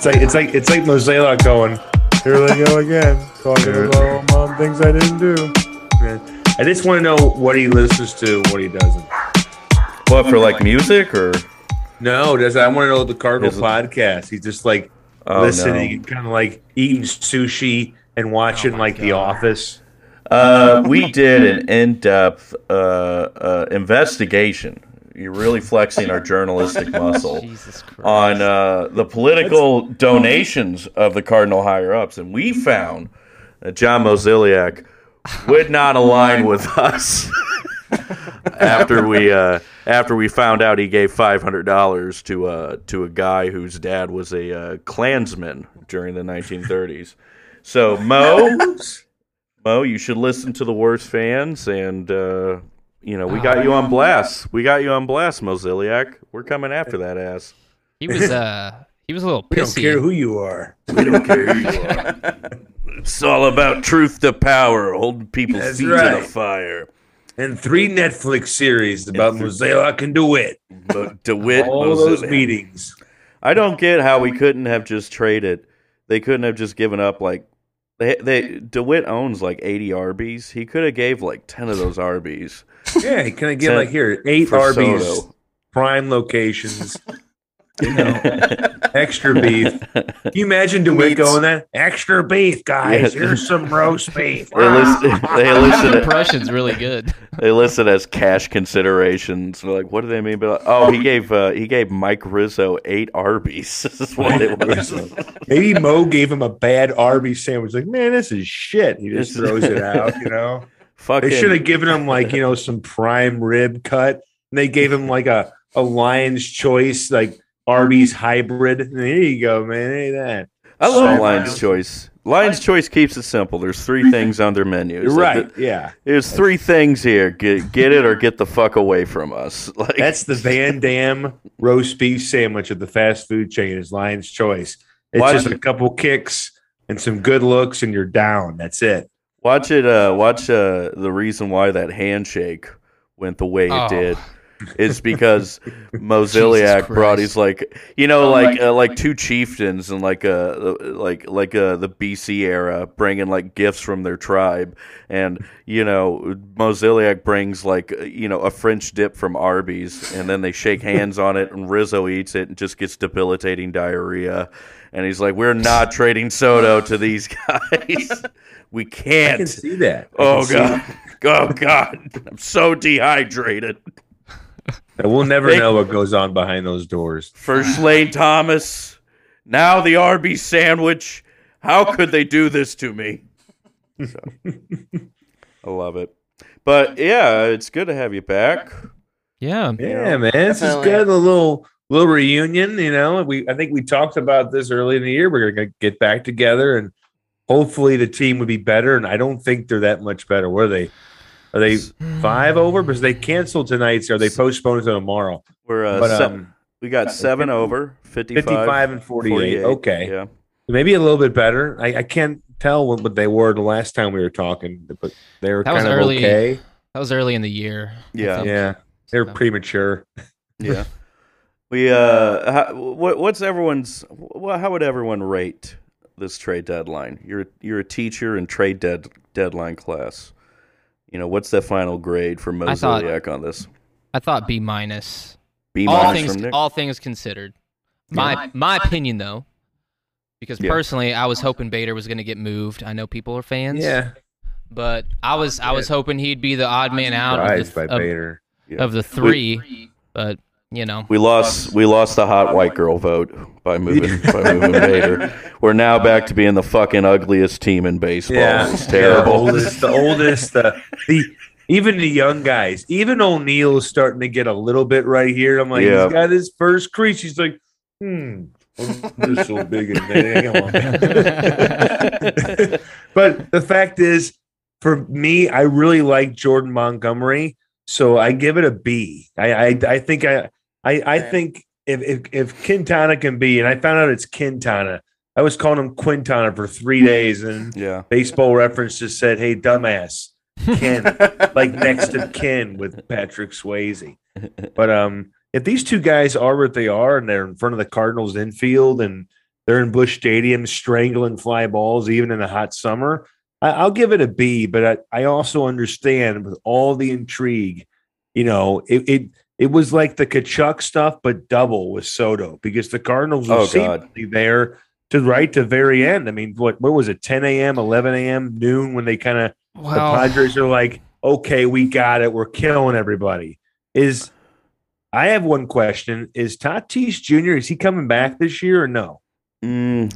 It's like it's like it's like Mozilla going. Here they go again, talking about mom things I didn't do. Man, I just want to know what he listens to, and what he doesn't. What for like music or? No, does I want to know the it- podcast? He's just like Oh, listening, kind of like eating sushi and watching like The Office. Uh, we did an in-depth uh, uh, investigation. You're really flexing our journalistic muscle Jesus Christ. on uh, the political donations of the Cardinal higher ups, and we found that John Mozeliak would not align with us. after we uh, after we found out he gave five hundred dollars to uh, to a guy whose dad was a uh, Klansman during the 1930s. So Mo, Mo, you should listen to the worst fans, and uh, you know we got you on blast. We got you on blast, Mozeliak. We're coming after that ass. He was uh he was a little We don't care pissy. who you are. We don't care who you are. It's all about truth to power, holding people's That's feet to the fire. And three Netflix series about Mozilla and DeWitt. But DeWitt, All those meetings. I don't get how we couldn't have just traded. They couldn't have just given up like they they DeWitt owns like 80 Arby's. He could have gave like 10 of those Arby's. Yeah, can I get like here eight for Arby's Soto. prime locations? You know, extra beef. Can you imagine DeWitt going that extra beef, guys? Yeah. Here's some roast beef. They listed they His listed it, impression's really good. they listed as cash considerations. They're like, what do they mean by that? Oh, he gave uh, he gave Mike Rizzo 8 Arby's. This is what it was. Maybe Mo gave him a bad Arby's sandwich. Like, man, this is shit. He just throws it out. You know, Fucking they should have given him like you know some prime rib cut. And they gave him like a a Lion's Choice like Arby's hybrid. And there you go, man. Ain't that? I love Lion's ounces. Choice. Lion's Choice keeps it simple. There's three things on their menu. It's You're like right. the- yeah. There's three things here. Get get it or get the fuck away from us. Like That's the Van Damme roast beef sandwich at the fast food chain. Is Lion's Choice. It's just a couple kicks and some good looks, and you're down. That's it. Watch it. Uh, watch uh, the reason why that handshake went the way it Oh. did. Is because Mozeliak brought Christ. his like you know like uh, like two chieftains and like uh like like uh the BC era bringing like gifts from their tribe and you know Mozeliak brings like uh, you know a French dip from Arby's and then they shake hands on it and Rizzo eats it and just gets debilitating diarrhea and he's like we're not trading Soto to these guys we I can't can see that. I Oh can see god. Oh god. I'm so dehydrated. That. We'll never They- know what goes on behind those doors. First Lane Thomas. Now the Arby's sandwich. How could they do this to me? So, I love it. But yeah, it's good to have you back. Yeah. Yeah, man, this is Definitely. good. A little little reunion. You know, we I think we talked about this early in the year. We're gonna get back together, and hopefully the team would be better. And I don't think they're that much better. were they? Are they five over? Because they canceled tonight. So are they postponed to tomorrow? We're uh, But se- um, we got seven over, 55, 55 and 48. Okay. Yeah. maybe a little bit better. I, I can't tell what, what they were the last time we were talking, but they were That was kind of early. okay. That was early in the year. Yeah. Yeah, they were So- premature. Yeah. We uh how, what what's everyone's wh- how would everyone rate this trade deadline? You're you're a teacher in trade dead deadline class. You know, what's the final grade for I thought- on this? I thought B minus. B All minus things from Nick. all things considered. My my opinion though. Because Yeah. personally, I was hoping Bader was going to get moved. I know people are fans. Yeah, But I was I was hoping he'd be the odd man out surprised of by the, of, Bader. of the three. But you know, we lost we lost the hot white girl vote by moving by moving Bader. We're now back to being the fucking ugliest team in baseball. Yeah. It's terrible. The oldest, the oldest, the, the even the young guys, even O'Neill is starting to get a little bit right here. I'm like, Yeah. he's got his first crease. He's like, hmm. This so big and big. Come on. but the fact is, for me, I really like Jordan Montgomery, so I give it a B. I I, I think I I, I think if, if if Quintana can be, and I found out it's Quintana. I was calling him Quintana for three days, and Yeah. Baseball Reference just said, "Hey, dumbass, Ken, like next to Ken with Patrick Swayze." But um, if these two guys are what they are, and they're in front of the Cardinals infield, and they're in Busch Stadium strangling fly balls even in a hot summer. I, I'll give it a B, but I, I also understand with all the intrigue, you know, it, it it was like the Tkachuk stuff, but double with Soto because the Cardinals were Oh, seemingly there to right to very end. I mean, what what was it, 10 a.m., 11 a.m., noon when they kind of the Padres are like, okay, we got it. We're killing everybody. Is I have one question: Is Tatis Jr. is he coming back this year or no? Mm,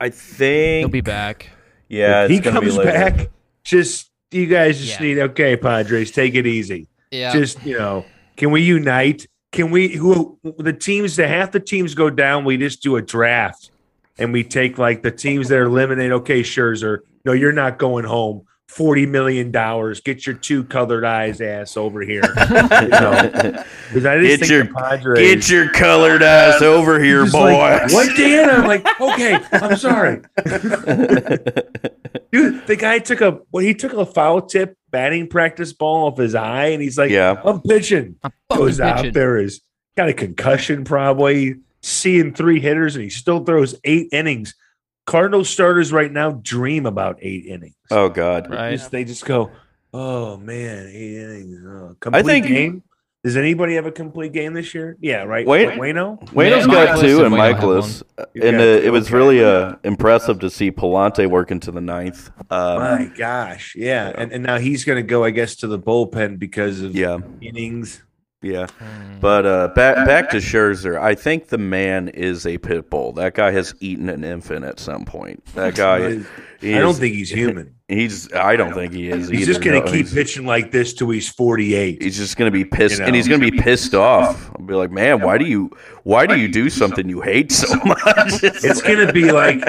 I think he'll be back. Yeah, if it's he comes be back. Just you guys just Yeah. need okay, Padres, take it easy. Yeah. Just you know, can we unite? Can we? Who the teams that half the teams go down? We just do a draft and we take like the teams that are eliminated. Okay, Scherzer, no, you're not going home. Forty million dollars. Get your two colored eyes ass over here. You know, 'cause I just Get think your- the Padres. Get your colored ass over here, just boy. like, what, Dan? I'm like, okay, I'm sorry. Dude, the guy took a well, he took a foul tip batting practice ball off his eye, and he's like, Yeah. I'm pitching. I'm fucking Goes out pitching. there is got a concussion, probably seeing three hitters, and he still throws eight innings. Cardinals starters right now dream about eight innings. oh God. They Right. just- they just go, oh man, eight innings. Oh, complete think- game. Does anybody have a complete game this year? Yeah, right. Wait- Wayno. Wayno's Yeah, got Mikolas two, and and Mikolas, You and uh, it was really uh, impressive to see Pallante work into the ninth. Um, My gosh, yeah, and and now he's going to go, I guess, to the bullpen because of yeah, innings. yeah. Mm. But uh, back back to Scherzer, I think the man is a pit bull. That guy has eaten an infant at some point. That guy, he I don't is- think he's human. He's. I don't think he is. He's either. just going to keep he's- pitching like this till he's forty-eight. He's just gonna be pissed, You know. and he's gonna be pissed off. I'll be like, man, why do you, why do you do something you hate so much? It's going to be like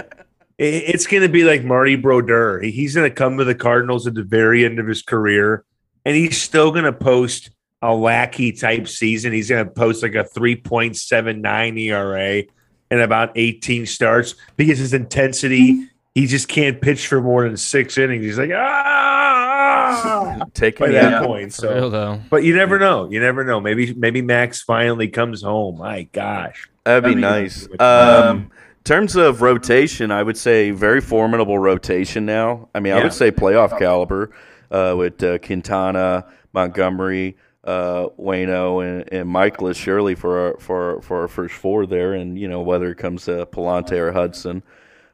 it's going to be like Marty Brodeur. He's going to come to the Cardinals at the very end of his career, and he's still going to post a lackey type season. He's going to post like a three point seven nine ERA and about eighteen starts because his intensity. He just can't pitch for more than six innings. He's like ah. taking By me that out. point, For real so though. but you never know. You never know. Maybe maybe Max finally comes home. My gosh. That'd be That'd be nice. good. Um, in terms of rotation, I would say very formidable rotation now. I mean, I would say playoff caliber uh, with uh, Quintana, Montgomery, uh, Wayno, and, and Mikolas Shirley for our, for for our first four there, and you know whether it comes to Pallante or Hudson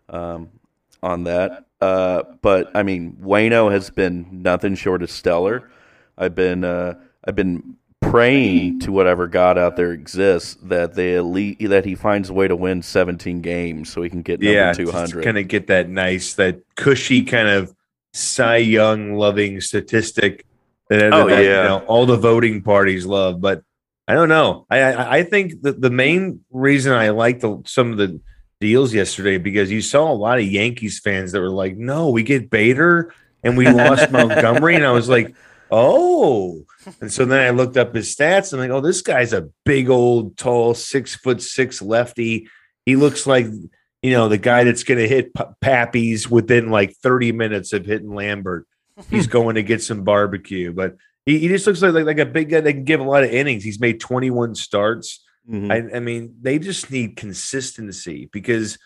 um, on that. Uh, but I mean, Wayno has been nothing short of stellar. I've been uh, I've been praying to whatever God out there exists that they elite that he finds a way to win 17 games so he can get yeah, 200. kind of get that nice, that cushy kind of Cy Young loving statistic that, Oh, that, yeah. you know, all the voting parties love. But I don't know. I I, I think that the main reason I like the, some of the deals yesterday because you saw a lot of Yankees fans that were like, "No, we get Bader and we lost Montgomery," and I was like, "Oh." And so then I looked up his stats and I'm like, oh, this guy's a big old, tall, six foot six lefty. He looks like you know the guy that's going to hit P- Pappy's within like 30 minutes of hitting Lambert. He's going to get some barbecue, but he, he just looks like, like like a big guy that can give a lot of innings. He's made 21 starts. Mhm. I, I mean, they just need consistency because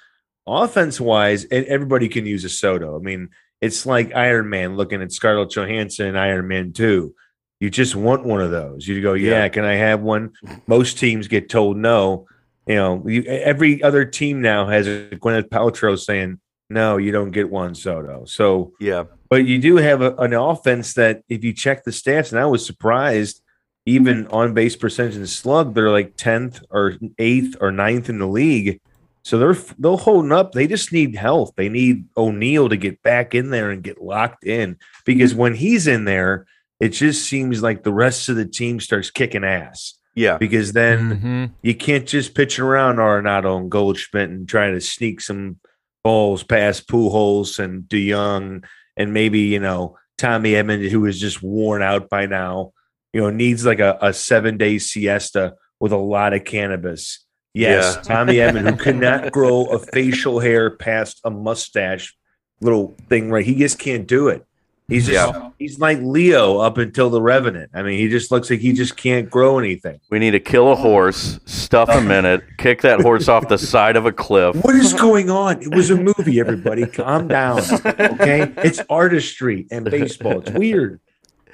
offense wise, and everybody can use a Soto. I mean, it's like Iron Man looking at Scarlett Johansson and Iron Man 2. You just want one of those. You go, yeah, Yeah. can I have one? Most teams get told no. You know, you, every other team now has a Gwyneth Paltrow saying, no, you don't get one Soto. So, yeah. but you do have a, an offense that, if you check the stats, and I was surprised, even on base percentage and slug, they're like tenth or eighth or ninth in the league. So they're they'll holding up. They just need health. They need O'Neill to get back in there and get locked in because when he's in there, it just seems like the rest of the team starts kicking ass. Yeah. Because then Mhm. you can't just pitch around Arenado and Goldschmidt and try to sneak some balls past Pujols and DeJong and maybe you know Tommy Edman, who is just worn out by now. You know, needs like a, a seven day siesta with a lot of cannabis. Yes, Yeah. Tommy Edman, who cannot grow a facial hair past a mustache little thing, right? He just can't do it. He's just Yeah. he's like Leo up until the Revenant. I mean, he just looks like he just can't grow anything. We need to kill a horse, stuff him in it, kick that horse off the side of a cliff. What is going on? It was a movie, everybody. Calm down. Okay. It's artistry and baseball. It's weird.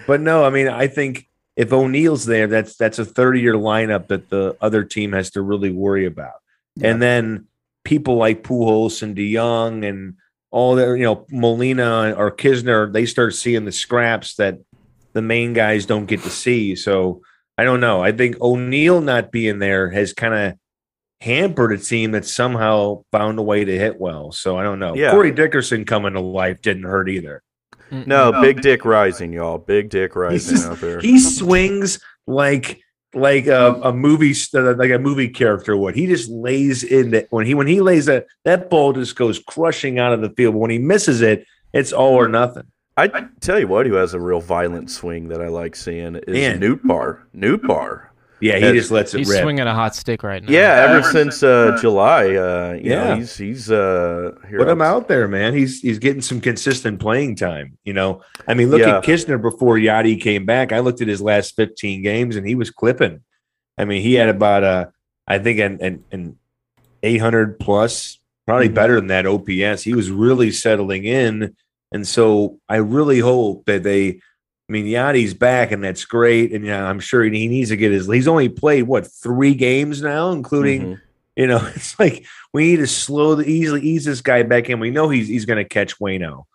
But no, I mean, I think if O'Neill's there, that's that's a 30 year lineup that the other team has to really worry about. And then people like Pujols and DeJong and all that, you know, Molina or Knizner, they start seeing the scraps that the main guys don't get to see. So I don't know. I think O'Neill not being there has kind of hampered a team that somehow found a way to hit well. So I don't know. Yeah. Corey Dickerson coming to life didn't hurt either. Mm-mm. No, big dick rising, y'all. Big dick rising just- out there. He swings like like a, a movie uh, like a movie character would. He just lays in that when he when he lays that that ball just goes crushing out of the field. But when he misses it, it's all or nothing. I tell you what, who has a real violent swing that I like seeing is Man. Nootbaar. Newt Bar. Yeah, he Yeah, just lets it He's rip. swinging a hot stick right now. Yeah, ever since uh, July, uh, you Yeah. know, he's he's uh, here Put him out there, man. He's he's getting some consistent playing time. You know, I mean, look Yeah. at Knizner before Yadi came back. I looked at his last 15 games and he was clipping. I mean, he had about a, I think an an, an 800 plus, probably Mhm. better than that OPS. He was really settling in, and so I really hope that they. I mean, Yadi's back, and that's great. And yeah, I'm sure he needs to get his. He's only played what three games now, including Mhm. you know, it's like we need to slow the easily ease this guy back in. We know he's he's going to catch Wayno,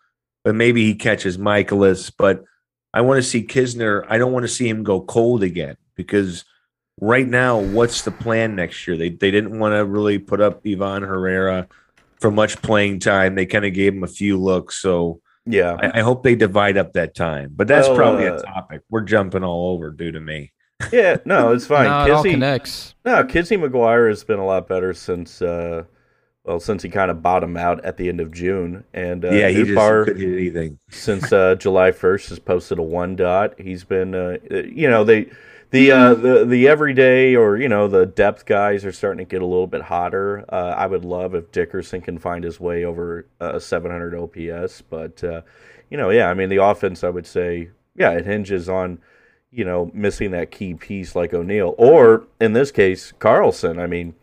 but maybe he catches Mikolas. But I want to see Knizner. I don't want to see him go cold again because right now, what's the plan next year? They they didn't want to really put up Ivan Herrera for much playing time. They kind of gave him a few looks. So Yeah, I, I hope they divide up that time. But that's Well, probably uh, a topic. We're jumping all over due to me. yeah. No, it's fine. No, it all Kizzy, connects. no, Kizzy McGuire has been a lot better since, uh, well, since he kind of bottomed out at the end of June, and uh, yeah, he Newt just Bar- couldn't hit anything. since uh, July 1st has posted a one dot. He's been, uh, uh, you know, they the uh, the the everyday or you know the depth guys are starting to get a little bit hotter. Uh, I would love if Dickerson can find his way over uh, 700 OPS, but uh, you know, yeah, I mean the offense. I would say, yeah, it hinges on you know missing that key piece like O'Neill, or in this case, Carlson. I mean.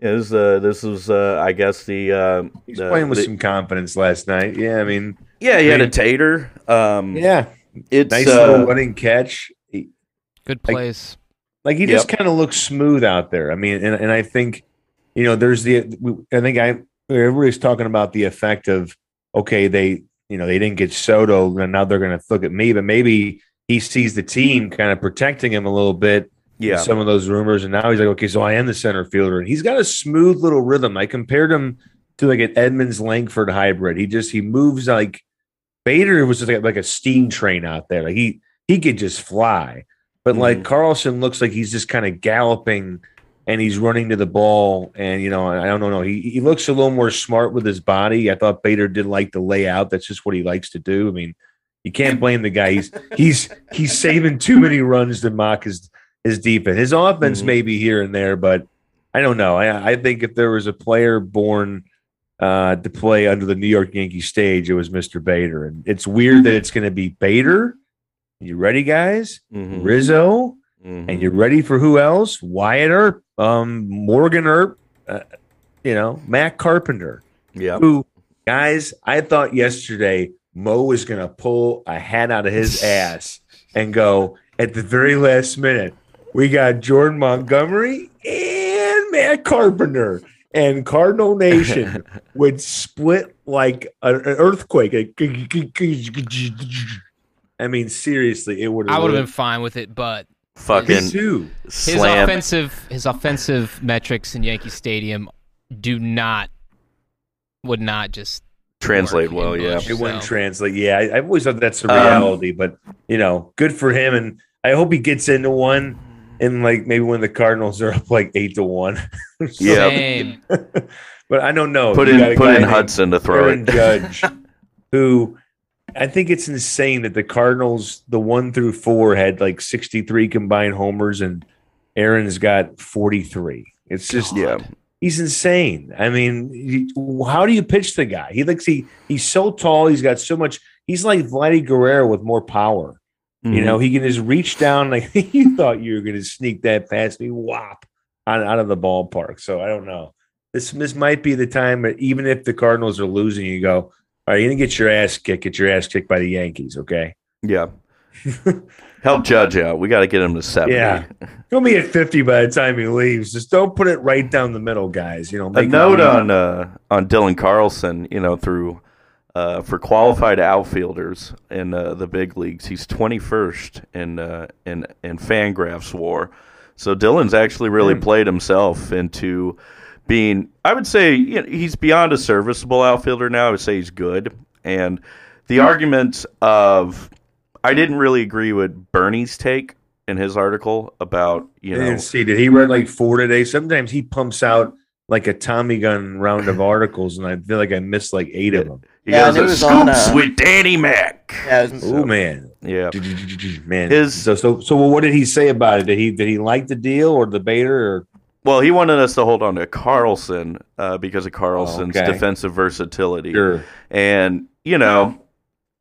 Is uh, this was uh, I guess the uh, He's the- playing with the- some confidence last night. Yeah, I mean, yeah he had a tater um yeah, it's nice uh, little running catch. He- Good Like- plays. Like he just kind of looks smooth out there. I mean, and, and I think, you know, there's the. I think I everybody's talking about the effect of okay, they you know they didn't get Soto, and now they're going to look at me, but maybe he sees the team kind of protecting him a little bit. yeah some of those rumors, and now he's like, okay, so I am the center fielder, and he's got a smooth little rhythm. I compared him to like an Edmonds Lankford hybrid. He just he moves like Bader was just like, like a steam train out there. Like he he could just fly, but like Carlson looks like he's just kind of galloping and he's running to the ball. And you know, I don't know, he he looks a little more smart with his body. I thought Bader did like the layout. That's just what he likes to do. I mean, you can't blame the guy. He's he's he's saving too many runs to mock his his defense. His offense Mhm. may be here and there, but I don't know. I, I think if there was a player born uh, to play under the New York Yankee stage, it was Mr. Bader. And it's weird that it's going to be Bader. You ready, guys? Mhm, Rizzo, mhm. and you're ready for who else? Wyatt Earp, um, Morgan Earp, uh, you know, Matt Carpenter yeah who guys i thought yesterday mo was going to pull a hat out of his ass and go at the very last minute we got jordan montgomery and matt carpenter and cardinal nation would split like an earthquake i mean seriously it would I would have been fine with it, but me fucking too his slam offensive his offensive metrics in Yankee Stadium do not would not just translate well in yeah Busch. It wouldn't translate. Yeah, I, I've always thought that's a Um, reality, but you know, good for him, and I hope he gets into one. And like maybe when the Cardinals are up like eight to one, So- Yeah. Same. But I don't know. put You in put in Hudson to throw Aaron it Judge, who I think it's insane that the Cardinals, the one through four, had like sixty three combined homers, and Aaron's got forty three. It's just yeah he's insane. I mean, you- how do you pitch the guy? He looks he he's so tall. He's got so much. he's like Vladdy Guerrero with more power. Mhm. You know, he can just reach down like you thought you were going to sneak that past me, whop, out, out of the ballpark. So I don't know. This this might be the time, but even if the Cardinals are losing, you go, all right, you're gonna get your ass kicked, get your ass kicked by the Yankees, okay? yeah. Help Judge out. We got to get him to seventy. Yeah. He'll be at 50 by the time he leaves. Just don't put it right down the middle, guys. You know, a note on uh, on Dylan Carlson, you know, through uh, for qualified outfielders in uh, the big leagues, he's 21st in uh, in in Fangraphs WAR. So Dylan's actually really Hmm. played himself into being. I would say you know, he's beyond a serviceable outfielder now. I would say he's good, and the argument of I didn't really agree with Bernie's take in his article about you know didn't see. Did he read like four today? Sometimes he pumps out like a Tommy gun round of articles, and I feel like I missed like eight of them. he Yeah, goes it "Uh, was on, uh, with Danny Mac. Yeah, Oh man, Yeah. man. His- so so so. What did he say about it? Did he did he like the deal or the Bader? Or Well, he wanted us to hold on to Carlson uh, because of Carlson's Okay. defensive versatility. sure, And, you know,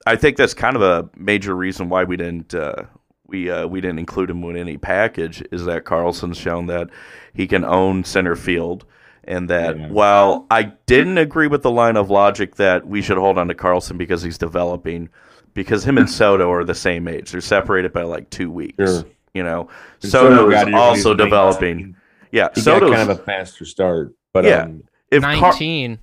I think that's kind of a major reason why we didn't uh, we uh, we didn't include him in any package is that Carlson's shown that he can own center field and that Yeah. while I didn't agree with the line of logic that we should hold on to Carlson because he's developing because him and Soto are the same age. They're separated by like 2 weeks. Sure. You know, And Soto got is here when he also was 19. developing. Yeah, He Soto's got kind of a faster start, but Yeah. um, if Car- 19.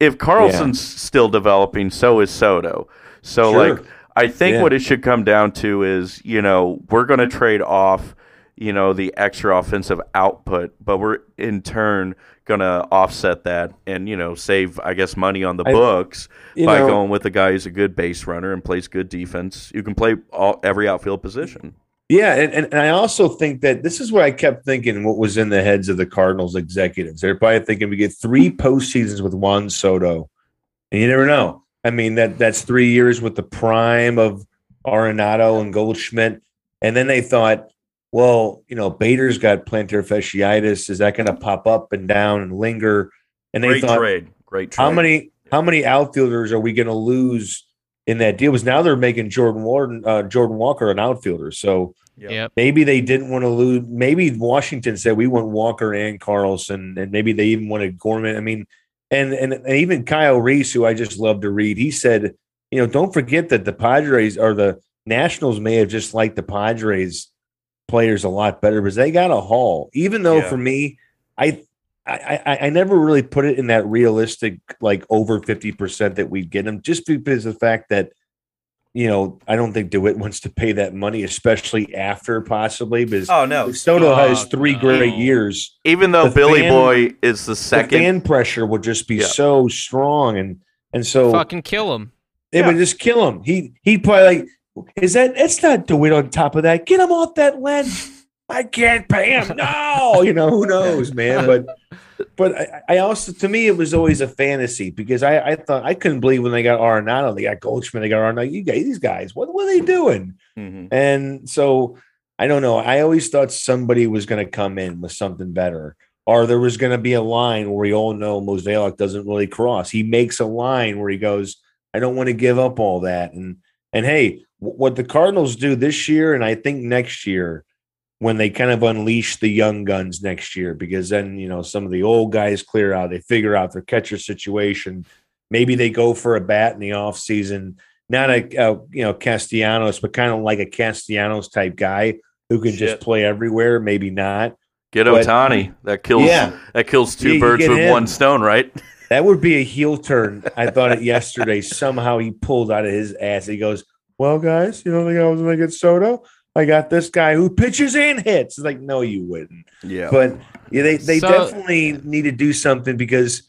if Carlson's still developing, so is Soto. So Sure. like I think Yeah. what it should come down to is, you know, we're going to trade off, you know, the extra offensive output, but we're in turn going to offset that and, you know, save I guess money on the I- books by know, going with a guy who's a good base runner and plays good defense. You can play all, every outfield position. Yeah, and, and, I also think that this is what I kept thinking what was in the heads of the Cardinals executives. They're probably thinking we get three postseasons with Juan Soto. And you never know. I mean, that that's three years with the prime of Arenado and Goldschmidt. And then they thought, well, you know, Bader's got plantar fasciitis. Is that going to pop up and down and linger? And they Great thought, trade. Great trade. how many how many outfielders are we going to lose in that deal? was now they're making Jordan Warden, uh, Jordan Walker an outfielder. So Yep. Yep. maybe they didn't want to lose. Maybe Washington said we want Walker and Carlson, and maybe they even wanted Gorman. I mean, and and, and even Kyle Reese, who I just love to read, he said, you know, don't forget that the Padres or the Nationals may have just liked the Padres players a lot better because they got a haul. Even though Yeah. for me, I. I, I, I never really put it in that realistic, like over 50% that we'd get him, just because of the fact that you know, I don't think DeWitt wants to pay that money, especially after possibly because Oh no. Soto Oh, has three no. great years. Even though the Billy fan- Boy is the The second fan pressure would just be Yeah. so strong, and and so Fucking kill him. it would just kill him. He he'd probably like, is that it's not DeWitt on top of that? Get him off that ledge. I can't pay him. No, you know who knows, man. But but I, I also to me it was always a fantasy because I, I thought I couldn't believe when they got Arenado, they got Goldschmidt, they got Arenado. You guys, these guys, what were they doing? Mhm. And so I don't know. I always thought somebody was going to come in with something better, or there was going to be a line where we all know Mosaic doesn't really cross. He makes a line where he goes, "I don't want to give up all that." And and hey, what the Cardinals do this year, and I think next year, when they kind of unleash the young guns next year, because then you know some of the old guys clear out, they figure out their catcher situation. Maybe they go for a bat in the offseason not a, uh you know Castellanos, but kind of like a Castellanos type guy who can just play everywhere. Maybe not. Get But- Ohtani. That kills Yeah. that kills two birds with him. one stone, right? That would be a heel turn. I thought it yesterday. Somehow he pulled out of his ass. He goes, "Well, guys, you don't think I was going to get Soto? I got this guy who pitches and hits." It's like, no, you wouldn't. Yeah. But yeah, they they So- definitely need to do something because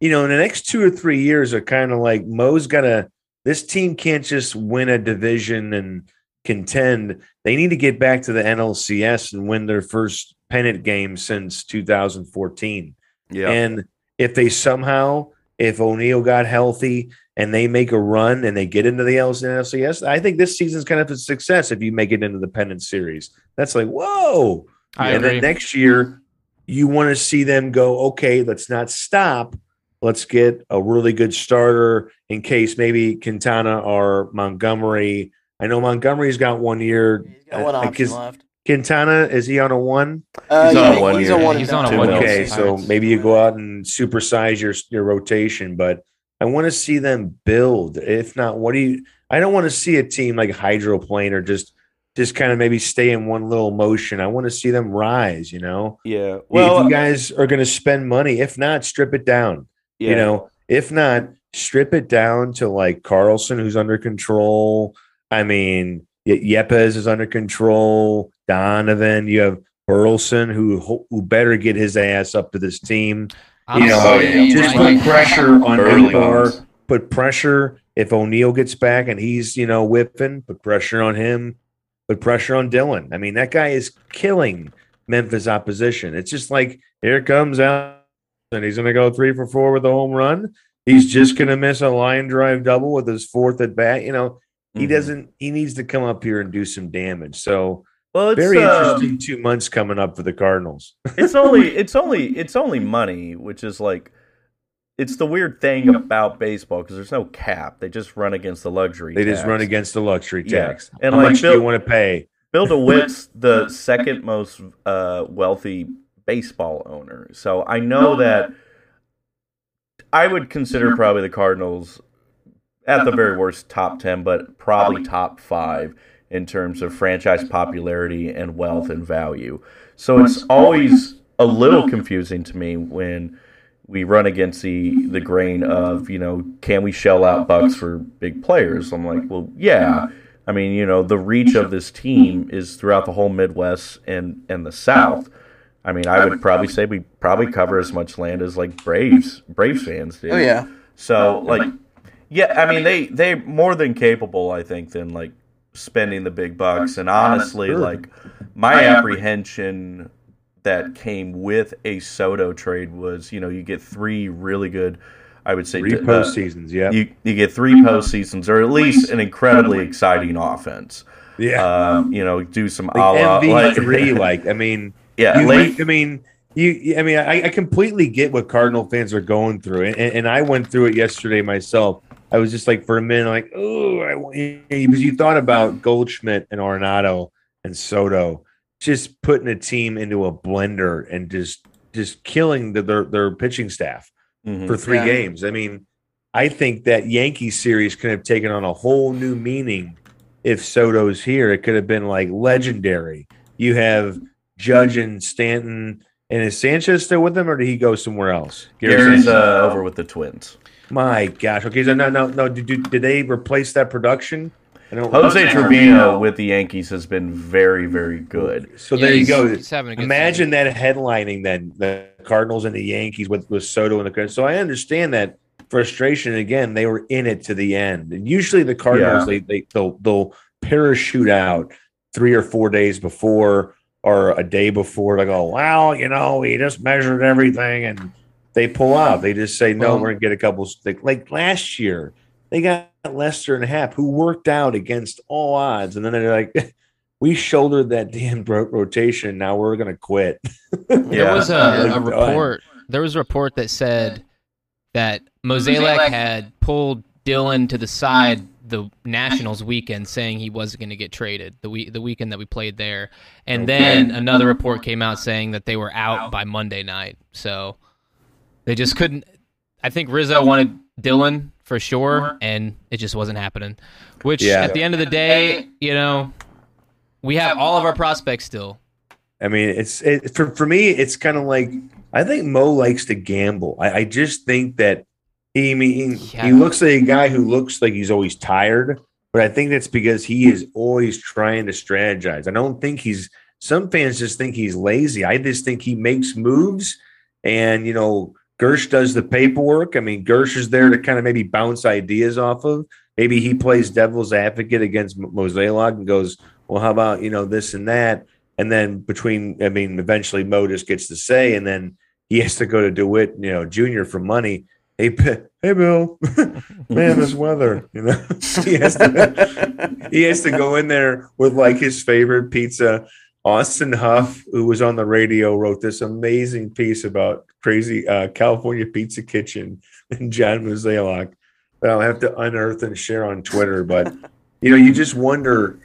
you know in the next two or three years are kind of like Mo's gonna. This team can't just win a division and contend. They need to get back to the NLCS and win their first pennant game since 2014. yeah. And if they somehow, if O'Neill got healthy and they make a run and they get into the NLCS, I think this season's kind of a success if you make it into the pennant series. That's like, whoa. I and agree. then next year, you want to see them go, okay, let's not stop. let's get a really good starter in case maybe Quintana or Montgomery. I know Montgomery's got one year. He's got one uh, option because left. Quintana is he on a one? Uh, He's yeah, on a one he's year. on one. He's on a one. Okay, so maybe you go out and supersize your your rotation, but I want to see them build. If not, what do you? I don't want to see a team like hydroplane or just just kind of maybe stay in one little motion. I want to see them rise. You know, Yeah. if Well, you guys are going to spend money, if not, strip it down. yeah. You know, if not, strip it down to like Carlson, who's under control. I mean, Yepez is under control. Donovan, you have Burleson, who who better get his ass up to this team. You know, just put pressure on ones. Put pressure if O'Neill gets back and he's you know whipping. Put pressure on him. Put pressure on Dylan. I mean, that guy is killing Memphis opposition. It's just like here comes out, and he's going to go three for four with a home run. He's just going to miss a line drive double with his fourth at bat. You know, he Mhm. doesn't. He needs to come up here and do some damage. So Well, it's very uh, interesting two months coming up for the Cardinals. it's only it's only it's only money, which is like it's the weird thing about baseball because there's no cap. They just run against the luxury. They just run against the luxury Yeah. tax. And How like much do you want to pay? Bill DeWitt's the second most uh, wealthy baseball owner. So I know that I would consider probably the Cardinals at the very worst top 10, but probably top five in terms of franchise popularity and wealth and value. So it's always a little confusing to me when we run against the the grain of you know can we shell out bucks for big players? I'm like well yeah. I mean you know the reach of this team is throughout the whole midwest and and the south. I mean i would probably say we probably cover as much land as like braves braves fans do. Oh yeah. so like yeah i mean they they more than capable i think than like spending the big bucks. And honestly like my apprehension that came with a Soto trade was, you know, you get three really good, I would say, Three uh, postseasons, yeah, you you get three postseasons or at least an incredibly exciting offense. yeah. Um, you know, do some a like la, like, three, like I mean, yeah, you, late, I mean, you, you- I mean, I, I completely get what Cardinal fans are going through, and, and I went through it yesterday myself. I was just like for a minute, like, oh, I want because you thought about Goldschmidt and Arenado and Soto, just putting a team into a blender and just just killing the, their their pitching staff Mhm. for three Yeah. games. I mean, I think that Yankee series could have taken on a whole new meaning if Soto's here. It could have been like legendary. You have Judge and Stanton, and is Sanchez still with them, or did he go somewhere else? Gary's uh, over with the Twins. My gosh. Okay, so no, no, no. Did, did, did they replace that production? I don't. Jose Trevino with the Yankees has been very, very good. So Yeah, there you go. he's having a good Imagine that headlining then the Cardinals and the Yankees with, with Soto and the Cardinals. So I understand that frustration. Again, they were in it to the end. And usually the Cardinals they, they they'll they'll parachute out three or four days before or a day before. They go, well, you know, we just measured everything and they pull out. They just say, no, we're gonna get a couple like, like last year. They got Lester and Happ, who worked out against all odds, and then they're like, "We shouldered that damn ro- rotation. Now we're gonna quit." There was a, Like, a report. There was a report that said that Mozeliak had pulled Dylan to the side the Nationals weekend, saying he wasn't going to get traded the week the weekend that we played there, and then another report came out saying that they were out by Monday night. So they just couldn't. I think Rizzo wanted Dylan for sure, and it just wasn't happening. Which Yeah. at the end of the day, you know, we have all of our prospects still. I mean, it's it, for for me. It's kind of like I think Mo likes to gamble. I, I just think that he I mean Yeah. he looks like a guy who looks like he's always tired, but I think that's because he is always trying to strategize. I don't think he's. Some fans just think he's lazy. I just think he makes moves, and you know, Girsch does the paperwork. I mean, Girsch is there to kind of maybe bounce ideas off of. Maybe he plays devil's advocate against M- Mosaic and goes, "Well, how about you know this and that?" And then between, I mean, eventually Mo just gets to say, and then he has to go to DeWitt, you know, Junior for money. Hey, hey, Bill, man, this weather, you know, he has to, he has to go in there with like his favorite pizza, Austin Huff, who was on the radio, wrote this amazing piece about crazy uh, California Pizza Kitchen and John Mozeliak that I'll have to unearth and share on Twitter. But you know, you just wonder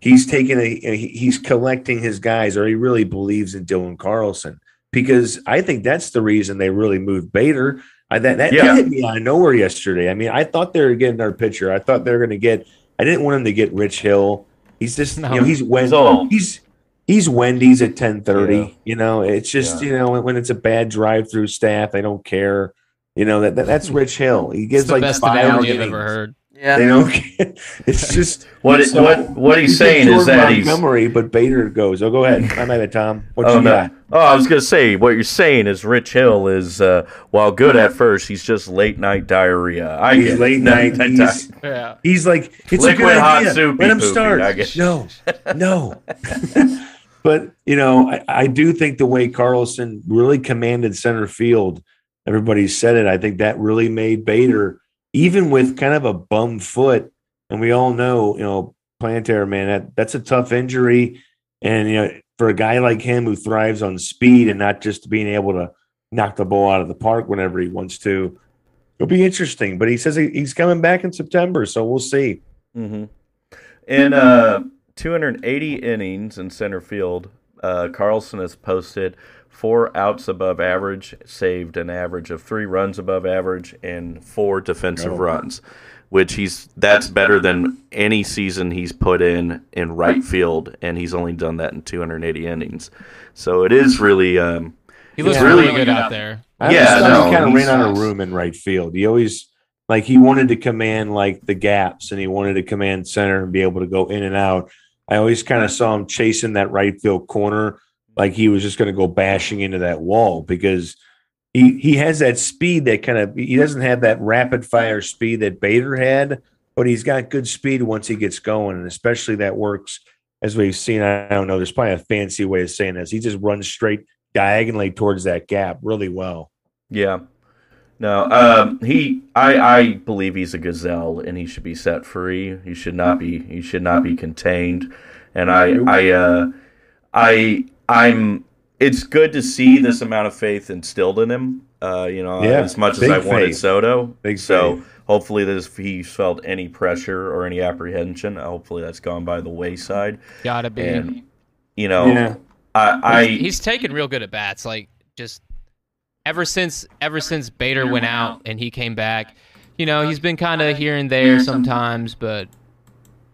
he's taking a he's collecting his guys, or he really believes in Dylan Carlson because I think that's the reason they really moved Bader. I, that that, Yeah. hit me out of nowhere yesterday. I mean, I thought they were getting our pitcher. I thought they were going to get. I didn't want him to get Rich Hill. He's just No. you know he's when He's he's he's Wendy's at ten thirty. Yeah. You know, it's just Yeah. you know when, when it's a bad drive through staff, I don't care. You know that, that that's Rich Hill. He It's gives the like best five analogy I've ever heard. Yeah. They don't. care. It's just What it- what- what he's saying is that he's- memory, but Bader goes. Oh, go ahead. I'm at it, Tom. What Oh you no! got? Oh, I was gonna say what you're saying is Rich Hill is uh, while good at first, he's just late night diarrhea. I He's late No, night. that- He's, Yeah. he's like it's Liquid a good hot idea. soupy Let him poopy, start. I guess. No, no. but you know, I, I do think the way Carlson really commanded center field, everybody said it. I think that really made Bader, even with kind of a bum foot, and we all know, you know, plantar man, that that's a tough injury, and you know, for a guy like him who thrives on speed and not just being able to knock the ball out of the park whenever he wants to. It'll be interesting, but he says he, he's coming back in September, so we'll see. hmm In uh, 280 innings in center field, uh, Carlson has posted four outs above average, saved an average of three runs above average, and four defensive Oh. runs, which he's that's better than any season he's put in in right field, and he's only done that in 280 innings. So it is really. Um, He looks really Really good good out out there. I Yeah, always thought no, he kind of ran out of room in right field. He always like he wanted to command like the gaps and he wanted to command center and be able to go in and out. I always kind of saw him chasing that right field corner like he was just going to go bashing into that wall because he he has that speed that kind of he doesn't have that rapid fire speed that Bader had, but he's got good speed once he gets going, and especially that works as we've seen. I don't know. There's probably a fancy way of saying this. He just runs straight diagonally towards that gap really well. Yeah. No, um, he. I, I believe he's a gazelle, and he should be set free. He should not be. He should not be contained. And I, I, uh, I, I'm. It's good to see this amount of faith instilled in him. Uh, you know, Yeah, as much as big I wanted. Soto. Big so faith. hopefully, this if he's felt any pressure or any apprehension. Hopefully, that's gone by the wayside. Gotta be. And you know, Yeah. I, I, he's, he's taken real good at bats. Like just ever since ever since Bader went out and he came back, you know, he's been kind of here and there sometimes, but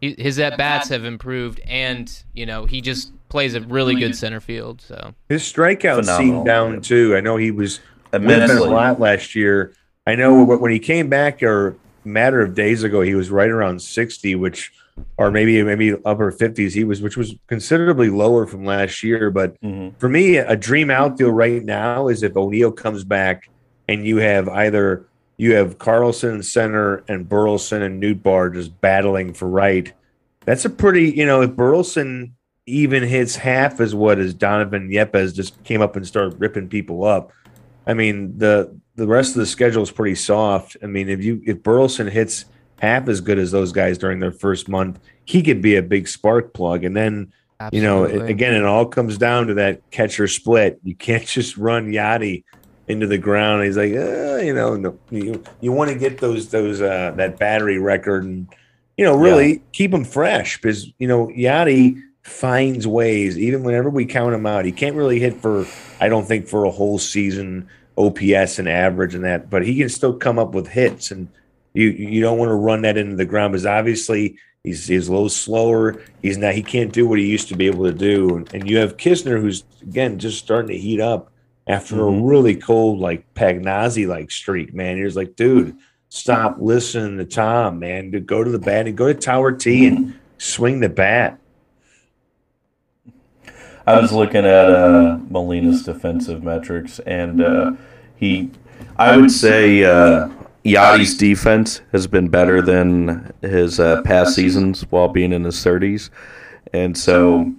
his at bats have improved, and you know, he just plays a really good center field. So His strikeouts Phenomenal. seemed down too. I know he was whipping immensely. a lot last year. I know when he came back, or a matter of days ago, he was right around sixty, which, or maybe maybe upper fifties. He was, which was considerably lower from last year. But Mhm. for me, a dream outfield right now is if O'Neill comes back and you have either you have Carlson in center and Burleson and Nootbaar just battling for right. That's a pretty, you know, if Burleson even hits half as what as Donovan Yepez just came up and started ripping people up. I mean, the the rest of the schedule is pretty soft. I mean, if you if Burleson hits half as good as those guys during their first month, he could be a big spark plug. And then you know, it- again, it all comes down to that catcher split. You can't just run Yadi into the ground. He's like, uh, you know, no, you you want to get those those uh, that battery record and you know really keep him fresh because you know Yadi finds ways even whenever we count him out. He can't really hit for I don't think for a whole season OPS and average and that, but he can still come up with hits and you you don't want to run that into the ground because obviously he's he's a little slower. He's not he can't do what he used to be able to do. And, and you have Knizner who's again just starting to heat up after Mhm. a really cold like Pagnozzi like streak. Man, you're like, dude, stop listening to Tom, man. To go to the bat and go to Tower T and swing the bat. I was looking at uh, Molina's defensive metrics, and uh, he, I would say, uh, Yadi's defense has been better than his uh, past seasons while being in his 30s, and so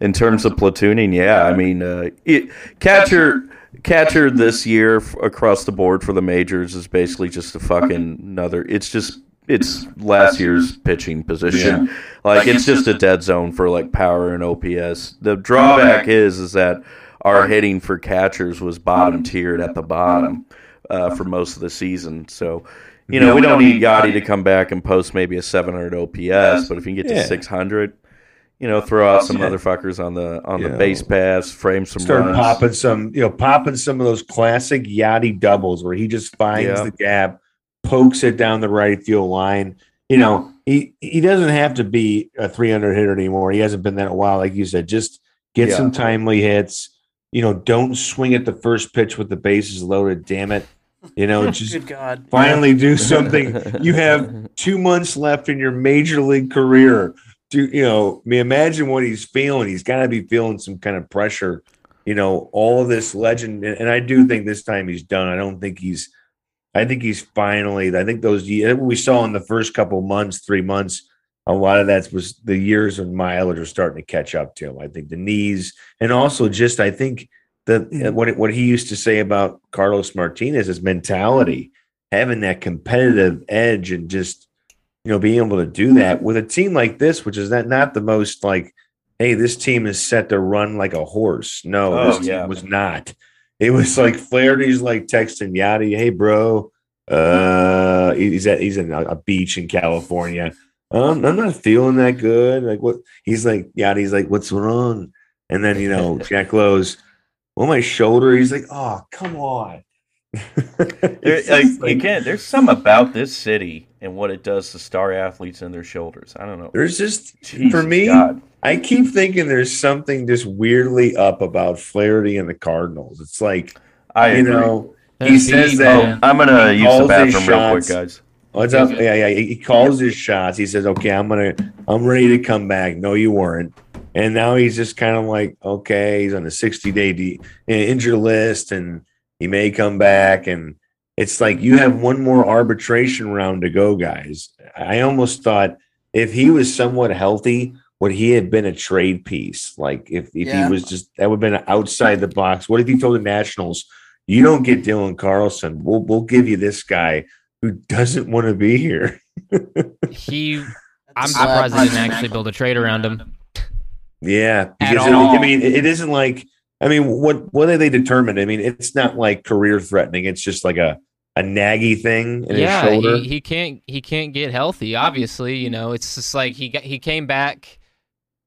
in terms of platooning, yeah, I mean, uh, it, catcher. Catcher this year f- across the board for the majors is basically just a fucking another. It's just it's last year's pitching position. Like it's just a dead zone for like power and OPS. The drawback is is that our hitting for catchers was bottom tiered at the bottom uh, for most of the season. So, you know, we don't need Yadi to come back and post maybe a 700 OPS, but if you can get to Yeah. 600, you know, throw out some motherfuckers on the on the Yeah. base pass, frame some Start runs. popping some, you know, popping some of those classic Yadi doubles where he just finds Yeah. the gap, pokes it down the right field line. You know, he he doesn't have to be a 300 hitter anymore. He hasn't been that in a while, like you said. Just get Yeah. some timely hits. You know, don't swing at the first pitch with the bases loaded. Damn it. You know, just finally do something. You have two months left in your major league career. Do you know? I mean, imagine what he's feeling. He's got to be feeling some kind of pressure. You know, all of this legend, and I do think this time he's done. I don't think he's. I think he's finally. I think those we saw in the first couple months, three months. A lot of that was the years of mileage are starting to catch up to him. I think the knees, and also just I think the what what he used to say about Carlos Martinez, his mentality, having that competitive edge, and just you know being able to do mm-hmm. that with a team like this, which is not not the most like, hey, this team is set to run like a horse. No, Oh, this team yeah. was not. It was like Flaherty's like texting Yadi, hey bro, uh, he's at he's in a, beach in California. Um, I'm not feeling that good. Like what? He's like Yadi's like, what's wrong? And then you know Jack Lowe's, well, my shoulder. He's like, oh, come on. There, like, like- again, there's some about this city and what it does to star athletes and their shoulders. I don't know. there's just for me, God. I keep thinking there's something just weirdly up about Flaherty and the Cardinals. It's like I you agree. know, There's he says Steve, that- Oh, man. I'm gonna He use the calls his bathroom real quick, shots. guys. What's up? Yeah, yeah. He calls his shots. He says, "Okay, I'm gonna, I'm ready to come back." No, you weren't. And now he's just kind of like, okay, he's on a 60 day de- injured list, and he may come back. And it's like you have one more arbitration round to go, guys. I almost thought if he was somewhat healthy, would he have been a trade piece? Like if if Yeah. he was just that would have been outside the box. What if he told the Nationals, "You don't get Dylan Carlson. We'll we'll give you this guy." Who doesn't want to be here? He, I'm surprised they didn't actually build a trade around him. Yeah, because it. I mean, it, it isn't like I mean, what what are they determined? I mean, it's not like career threatening. It's just like a a naggy thing in yeah, his shoulder. he, he can't he can't get healthy. Obviously, you know, it's just like he got he came back.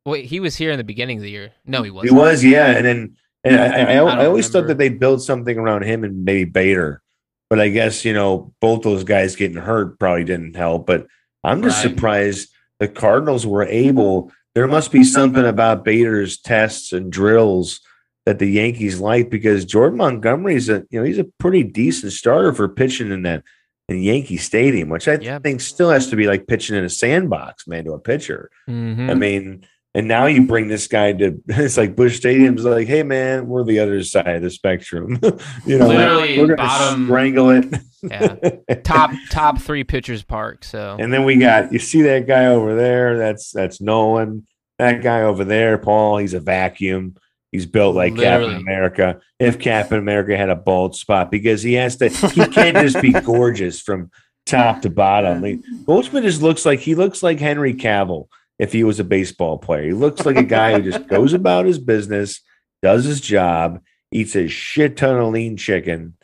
Wait, he was here in the beginning of the year. No, he wasn't. He was, yeah, and then and I, I, I, I always thought that they built something around him and maybe Bader, but I guess you know both those guys getting hurt probably didn't help. But I'm just Right. surprised the Cardinals were able. There must be something about Bader's tests and drills that the Yankees like because Jordan Montgomery's a you know he's a pretty decent starter for pitching in that in Yankee Stadium, which I Yeah. think still has to be like pitching in a sandbox, man, to a pitcher. Mhm. I mean, and now you bring this guy to it's like Busch Stadium's like, hey man, we're the other side of the spectrum. you know, Literally we're gonna bottom- strangle it. Yeah. top top three pitchers park. So and then we got you see that guy over there. That's that's Nolan. That guy over there, Paul. He's a vacuum. He's built like Literally. Captain America. If Captain America had a bald spot, because he has to, he can't just be gorgeous from top to bottom. Like, Goldschmidt just looks like he looks like Henry Cavill if he was a baseball player. He looks like a guy who just goes about his business, does his job, eats a shit ton of lean chicken,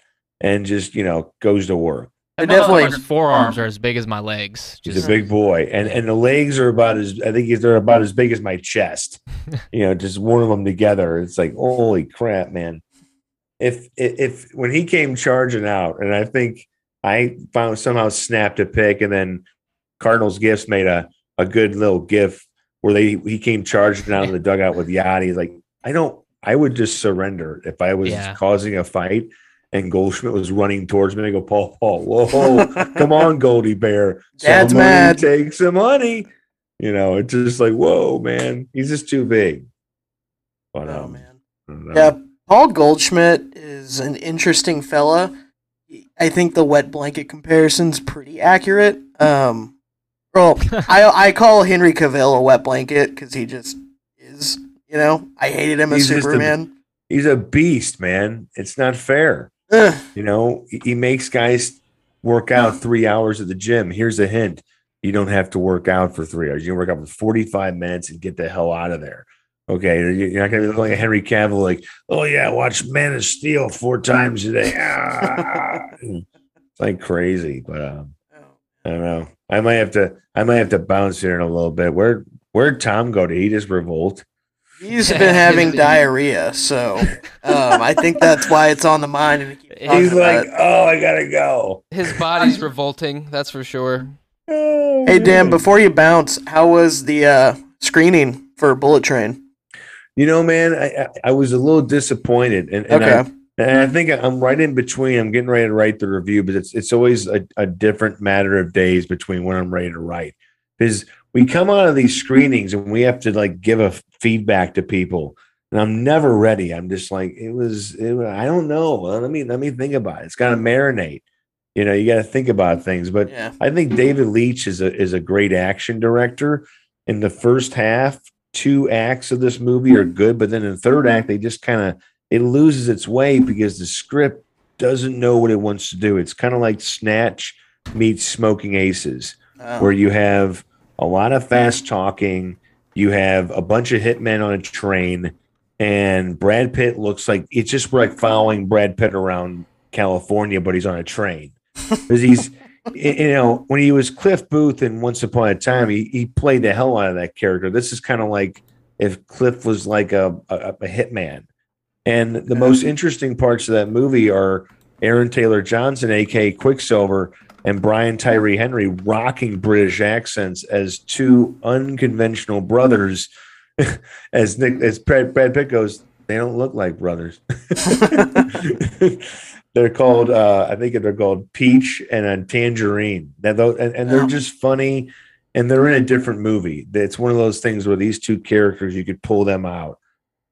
and just you know goes to work. That They're definitely- motherfucker's forearms are as big as my legs. He's a big boy, and and the legs are about as I think they're about as big as my chest. you know, just one of them together. It's like holy crap, man. If if, if when he came charging out, and I think I found somehow snapped a pick, and then Cardinals gifts made a a good little gif where they he came charging out of the dugout with Yadi. He's like, I don't. I would just surrender if I was Yeah. causing a fight. And Goldschmidt was running towards me. I go, Paul, Paul, whoa, come on, Goldie Bear. That's Somebody mad. Take some money. You know, it's just like, whoa, man, he's just too big. But Oh um, man. I don't know. Yeah, Paul Goldschmidt is an interesting fella. I think the wet blanket comparison's pretty accurate. Um, well, I I call Henry Cavill a wet blanket because he just is. You know, I hated him as He's just a- Superman. he's a beast, man. It's not fair. Ugh. You know, he, he makes guys work out three hours at the gym. Here's a hint: you don't have to work out for three hours. You can work out for 45 minutes and get the hell out of there. Okay, you're not going to be like a Henry Cavill, like, oh yeah, watch Man of Steel four times a day. Ah. it's like crazy, but um, I don't know. I might have to. I might have to bounce here in a little bit. Where Where'd Tom go? to he just revolt? He's been having diarrhea, so um, I think that's why it's on the mind. And he He's like, "Oh, I gotta go." His body's revolting. That's for sure. Oh, Hey, Dan, before you bounce, how was the uh, screening for Bullet Train? You know, man, I, I, I was a little disappointed, and, and, Okay. I, and I mm-hmm. think I'm right in between. I'm getting ready to write the review, but it's it's always a, a different matter of days between when I'm ready to write. Because we mm-hmm. come out of these screenings and we have to like give a feedback to people, and I'm never ready. I'm just like it was. It, I don't know. Well, let me let me think about it. It's got to marinate. You know, you got to think about things. But Yeah. I think David Leitch is a is a great action director. In the first half, two acts of this movie are good, but then in the third act, they just kind of it loses its way because the script doesn't know what it wants to do. It's kind of like Snatch meets Smoking Aces, Oh. where you have a lot of fast talking, you have a bunch of hitmen on a train, and Brad Pitt looks like it's just like following Brad Pitt around California, but he's on a train because he's you know when he was Cliff Booth in Once Upon a Time, he he played the hell out of that character. This is kind of like if Cliff was like a a, a hitman, and the most interesting parts of that movie are Aaron Taylor Johnson, aka Quicksilver, and Brian Tyree Henry rocking British accents as two unconventional brothers. as Nick as Brad, Brad Pitt goes, they don't look like brothers. they're called uh I think they're called Peach and a Tangerine. That and, and they're just funny and they're in a different movie. It's one of those things where these two characters you could pull them out.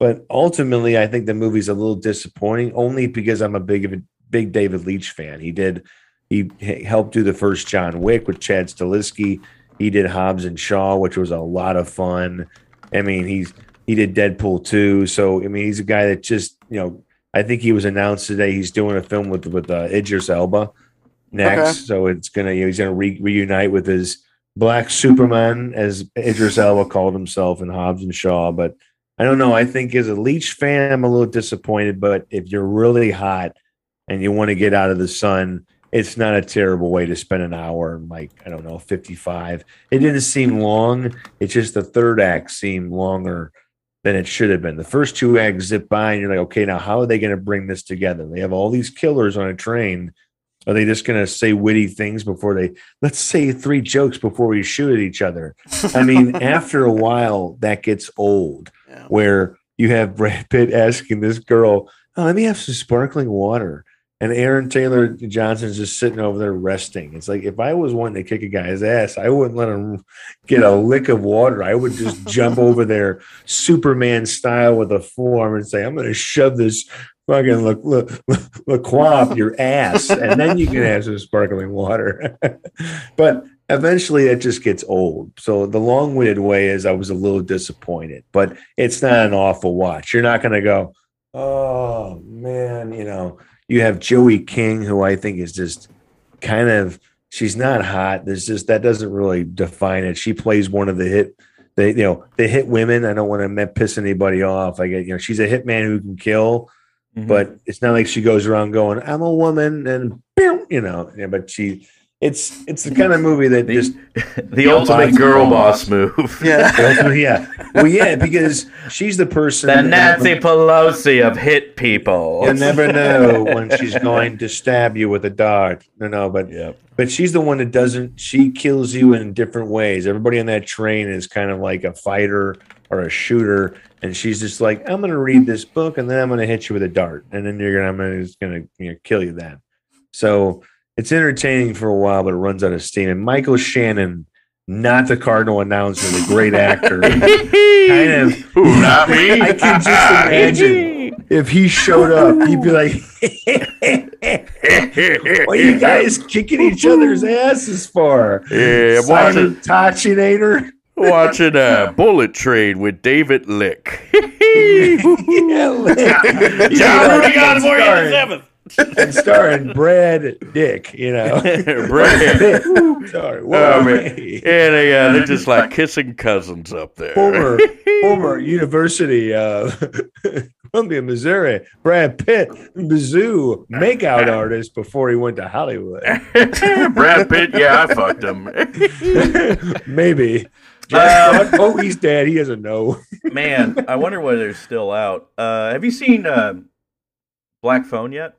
But ultimately I think the movie's a little disappointing only because I'm a big of a big David Leitch fan. He did he helped do the first John Wick with Chad Stahelski. He did Hobbs and Shaw, which was a lot of fun. I mean, he's he did Deadpool too. So I mean, he's a guy that just, you know, I think he was announced today he's doing a film with with uh, Idris Elba next. Okay. So it's gonna you know, he's gonna re- reunite with his Black Superman, as Idris Elba called himself in Hobbs and Shaw. But I don't know. I think as a Leitch fan, I'm a little disappointed. But if you're really hot and you want to get out of the sun, it's not a terrible way to spend an hour and like I don't know, 55. It didn't seem long. It's just the third act seemed longer than it should have been. The first two acts zip by, and you're like, okay, now how are they going to bring this together? They have all these killers on a train. Are they just going to say witty things before they let's say three jokes before we shoot at each other? I mean, after a while, that gets old Yeah. where you have Brad Pitt asking this girl, oh, let me have some sparkling water. And Aaron Taylor Johnson's just sitting over there resting. It's like if I was wanting to kick a guy's ass, I wouldn't let him get a lick of water. I would just jump over there, Superman style, with a forearm and say, "I'm going to shove this fucking La, La, La up your ass," and then you can have some sparkling water. but eventually, it just gets old. So the long-winded way is, I was a little disappointed, but it's not an awful watch. You're not going to go, "Oh man," you know you have Joey King, who I think is just kind of she's not hot. There's just that doesn't really define it. She plays one of the hit, the you know the hit women. I don't want to piss anybody off. I get you know she's a hitman who can kill, Mhm. but it's not like she goes around going I'm a woman and you know. Yeah, but she it's it's the kind of movie that The- just the ultimate girl boss move. Yeah. yeah well yeah because she's the person The Nancy Pelosi of hit people. You never know when she's going to stab you with a dart. No, no, but yeah. but she's the one that doesn't. She kills you in different ways. Everybody on that train is kind of like a fighter or a shooter, and she's just like, I'm going to read this book, and then I'm going to hit you with a dart, and then you're gonna, I'm gonna, just going to you know, kill you then. So it's entertaining for a while, but it runs out of steam. And Michael Shannon, not the Cardinal announcer, the great actor, kind of. Who, not me? I can just imagine if he showed up, he'd be like, "What are you guys kicking each other's asses for?" Yeah, I'm watching, Tachinator. watching a uh, bullet train with David Lick. yeah, John Rudy on for you the seventh. And starring Brad Dick, you know. Brad. Pitt. Sorry. Oh, Whoa, man. hey. Yeah, they, uh, they're just like kissing cousins up there. former former University of Columbia, Missouri, Brad Pitt, Mizzou makeout artist before he went to Hollywood. Brad Pitt, yeah, I fucked him. Maybe. Uh, oh, he's dead. He doesn't know. Man, I wonder whether they're still out. Uh, have you seen uh, Black Phone yet?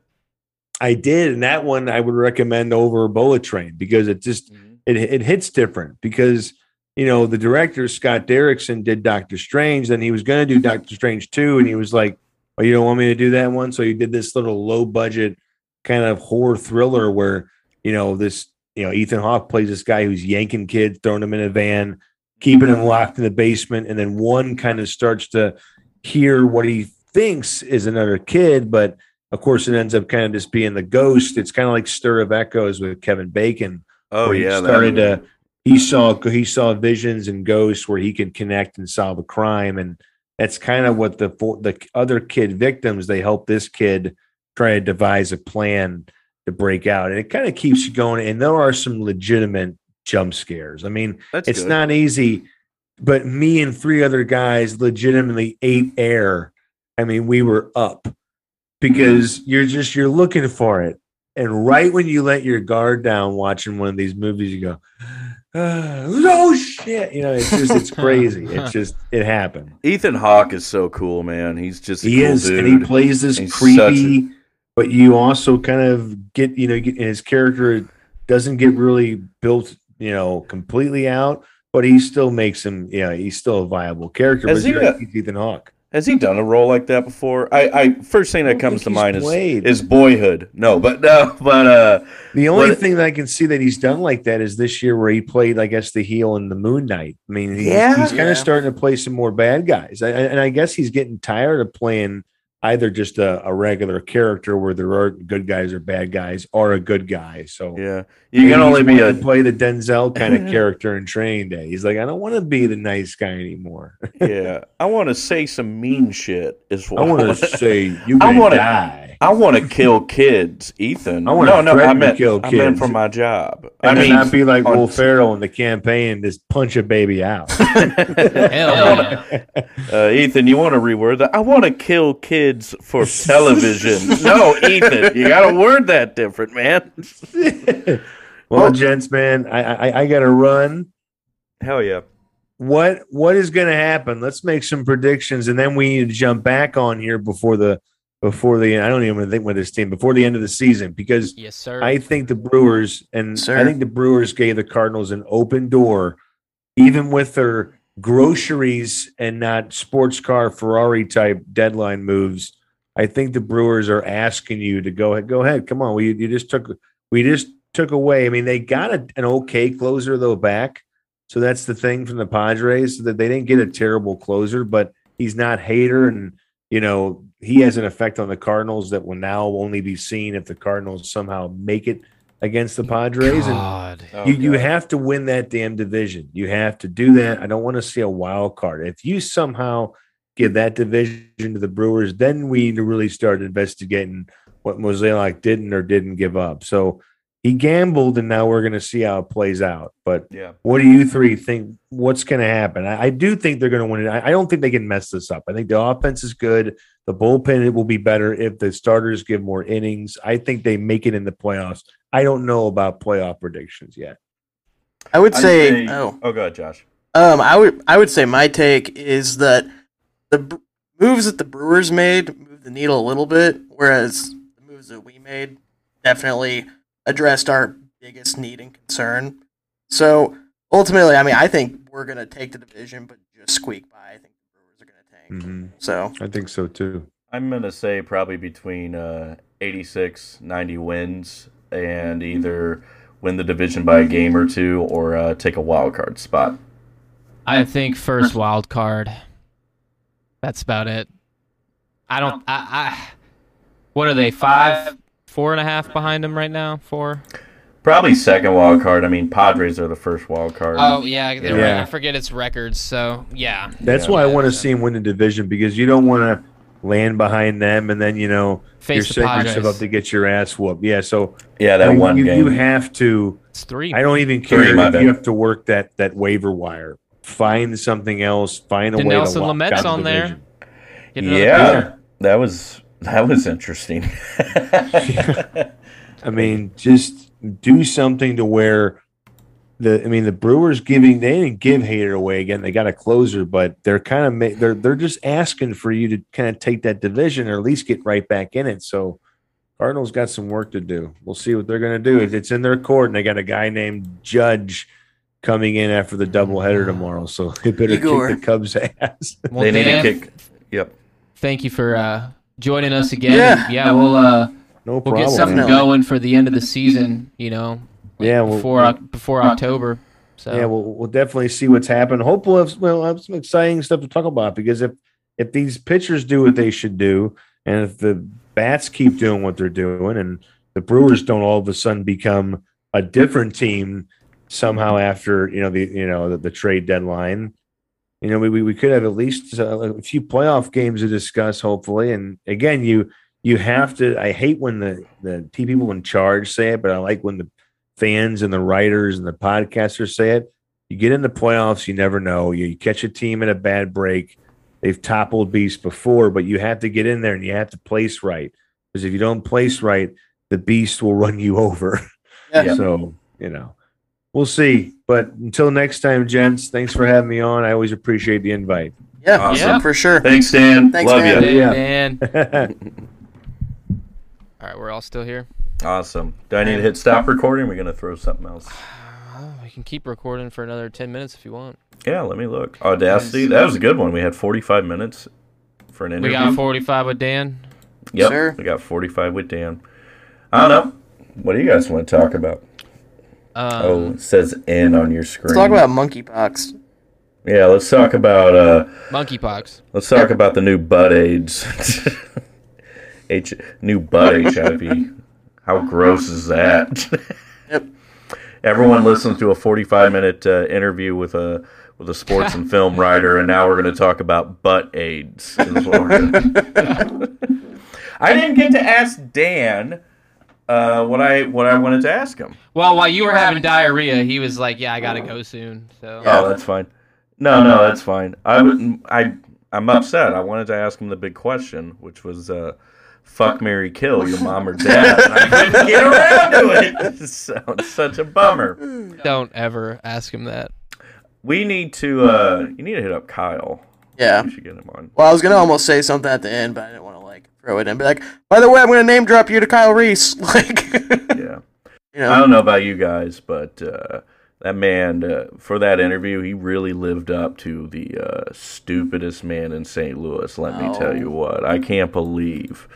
I did, and that one I would recommend over Bullet Train because it just mm-hmm. it it hits different because you know the director Scott Derrickson did Doctor Strange, then he was going to do mm-hmm. Doctor Strange two, and he was like, "Oh, you don't want me to do that one?" So he did this little low budget kind of horror thriller where you know this you know Ethan Hawke plays this guy who's yanking kids, throwing them in a van, keeping them mm-hmm. locked in the basement, and then one kind of starts to hear what he thinks is another kid, but of course it ends up kind of just being the ghost. It's kind of like Stir of Echoes with Kevin Bacon Oh where he yeah, started to he saw he saw visions and ghosts where he can connect and solve a crime. And that's kind of what the for the other kid victims they help this kid try to devise a plan to break out. And it kind of keeps you going. And there are some legitimate jump scares. I mean That's it's good. not easy but me and three other guys legitimately ate air. I mean we were up because you're just you're looking for it. And right when you let your guard down watching one of these movies you go "Ah, oh shit. You know it's just it's crazy. It's just it happened. Ethan Hawke is so cool, man. He's just a he cool is dude. and he plays this He's creepy but you also kind of get you know get, his character doesn't get really built you know completely out but he still makes him yeah he's still a viable character. Has but he, you're right, uh, he's Ethan Hawke Has he done a role like that before? I, I first thing that don't comes to mind is played. is Boyhood. No, but no, but uh, The only What- thing that I can see that he's done like that is this year where he played, I guess, the heel in the Moon Knight. I mean, he- Yeah. he's kind Yeah. of starting to play some more bad guys, I, I- and I guess he's getting tired of playing either just a, a regular character where there are good guys or bad guys, or a good guy. So yeah, you can only be a play the Denzel kind of character in Training Day. He's like, I don't want to be the nice guy anymore. yeah. I want to say some mean shit. Is what I want to say you I wanna- die. I want to kill kids, Ethan. I wanna no, no, I meant kill I meant kids. for my job. And I then mean, not be like on- Will Ferrell in the campaign just punch a baby out. Hell yeah. uh, Ethan, you want to reword that? I want to kill kids for television. no, Ethan, you got to word that different, man. well, gents, man, I I, I got to run. Hell yeah. What what is going to happen? Let's make some predictions, and then we need to jump back on here before the before the. I don't even think with this team before the end of the season because Yes, sir. I think the Brewers and Sir. I think the Brewers gave the Cardinals an open door, even with their groceries and not sports car Ferrari type deadline moves. I think the Brewers are asking you to go ahead. Go ahead. Come on. We you just took we just took away. I mean, they got a, an okay closer though back. So that's the thing from the Padres that they didn't get a terrible closer, but he's not Hader and you know he has an effect on the Cardinals that will now only be seen if the Cardinals somehow make it against the Padres. And God. Oh, you, you have to win that damn division. You have to do that. I don't want to see a wild card. If you somehow give that division to the Brewers, then we need to really start investigating what Mozeliak didn't or didn't give up. So he gambled, and now we're going to see how it plays out. But Yeah. what do you three think? What's going to happen? I, I do think they're going to win it. I, I don't think they can mess this up. I think the offense is good. The bullpen it will be better if the starters give more innings. I think they make it in the playoffs. I don't know about playoff predictions yet. I would I'd say, oh, oh, go ahead, Josh. um, I would I would say my take is that the Bre- moves that the Brewers made moved the needle a little bit, whereas the moves that we made definitely addressed our biggest need and concern. So ultimately, I mean, I think we're gonna take the division, but just squeak by. I think the Brewers are gonna tank. Mm-hmm. So I think so too. I'm going to say probably between uh, 86, 90 wins and either win the division by a game or two or uh, take a wild card spot. I think first wild card. That's about it. I don't. I. I what are they? Five, four and a half behind them right now. Four. Probably second wild card. I mean, Padres are the first wild card. Oh yeah, Yeah. right. I forget its records. So yeah. That's Yeah. why I want to see him win the division because you don't want to land behind them, and then you know Face you're the setting Padres. yourself up to get your ass whooped. Yeah, so Yeah, I that mean, one you, game. you have to. It's three. I don't even care my if you have to work that that waiver wire. Find something else. Find a way Dinelson to lock Lamet's down the on there. division. Get another yeah, pitcher. that was that was interesting. I mean, just do something to where the. I mean, the Brewers giving they didn't give Hader away again. They got a closer, but they're kind of ma- they're they're just asking for you to kind of take that division or at least get right back in it. So. Cardinals got some work to do. We'll see what they're going to do. It's in their court, and they got a guy named Judge coming in after the doubleheader tomorrow. So they better Igor. kick the Cubs' ass. Well, they need Dan, to kick. Yep. Thank you for uh, joining us again. Yeah. yeah. We'll uh, No problem. we'll get something man. Going for the end of the season. You know, Yeah, we'll- before Oc- before October. So Yeah, we'll, we'll definitely see what's happened. Hopefully, we'll have, we'll have some exciting stuff to talk about because if if these pitchers do what they should do, and if the bats keep doing what they're doing, and the Brewers don't all of a sudden become a different team somehow after you know the you know the, the trade deadline, you know we, we we could have at least uh, a few playoff games to discuss. Hopefully, and again, you you have to. I hate when the the people in charge say it, but I like when the fans and the writers and the podcasters say it. You get in the playoffs, you never know. You, you catch a team in a bad break. They've toppled beasts before, but you have to get in there and you have to place right. Because if you don't place right, the beast will run you over. Yeah. So, you know, we'll see. But until next time, gents, thanks for having me on. I always appreciate the invite. Yeah, Awesome. yeah, for sure. Thanks, Dan. Thanks, Love Dan. you. Yeah. Dan. All right, we're all still here. Awesome. Do I need to hit stop recording? We're gonna throw something else. Oh, we can keep recording for another ten minutes if you want. Yeah, let me look. Audacity. That was a good one. We had 45 minutes for an interview. We got forty-five with Dan. Yep. Sure. We got 45 with Dan. I don't know. What do you guys want to talk about? Um, oh, it says N on your screen. Let's talk about monkeypox. Yeah, let's talk about uh monkeypox. let's talk about the new butt AIDS. H new butt HIV. How gross is that? Yep. Everyone listens to a 45 minute uh, interview with a with a sports and film writer, and now we're going to talk about butt AIDS. is what I didn't get to ask Dan uh, what I what I wanted to ask him. Well, while you were having diarrhea, he was like, "Yeah, I gotta go soon." So Oh, that's fine. No, no, that's fine. I would, I I'm upset. I wanted to ask him the big question, which was uh, fuck Mary Kill, your mom or dad. And I couldn't get around to it. So it's such a bummer. don't ever ask him that. We need to uh you need to hit up Kyle. Yeah. We should get him on. Well, I was gonna almost say something at the end, but I didn't want to like throw it in. Be like, by the way, I'm gonna name drop you to Kyle Reese. Like, Yeah. you I don't know about you guys, but uh that man uh, for that interview, he really lived up to the uh, stupidest man in St. Louis. Let me tell Oh. you what, I can't believe.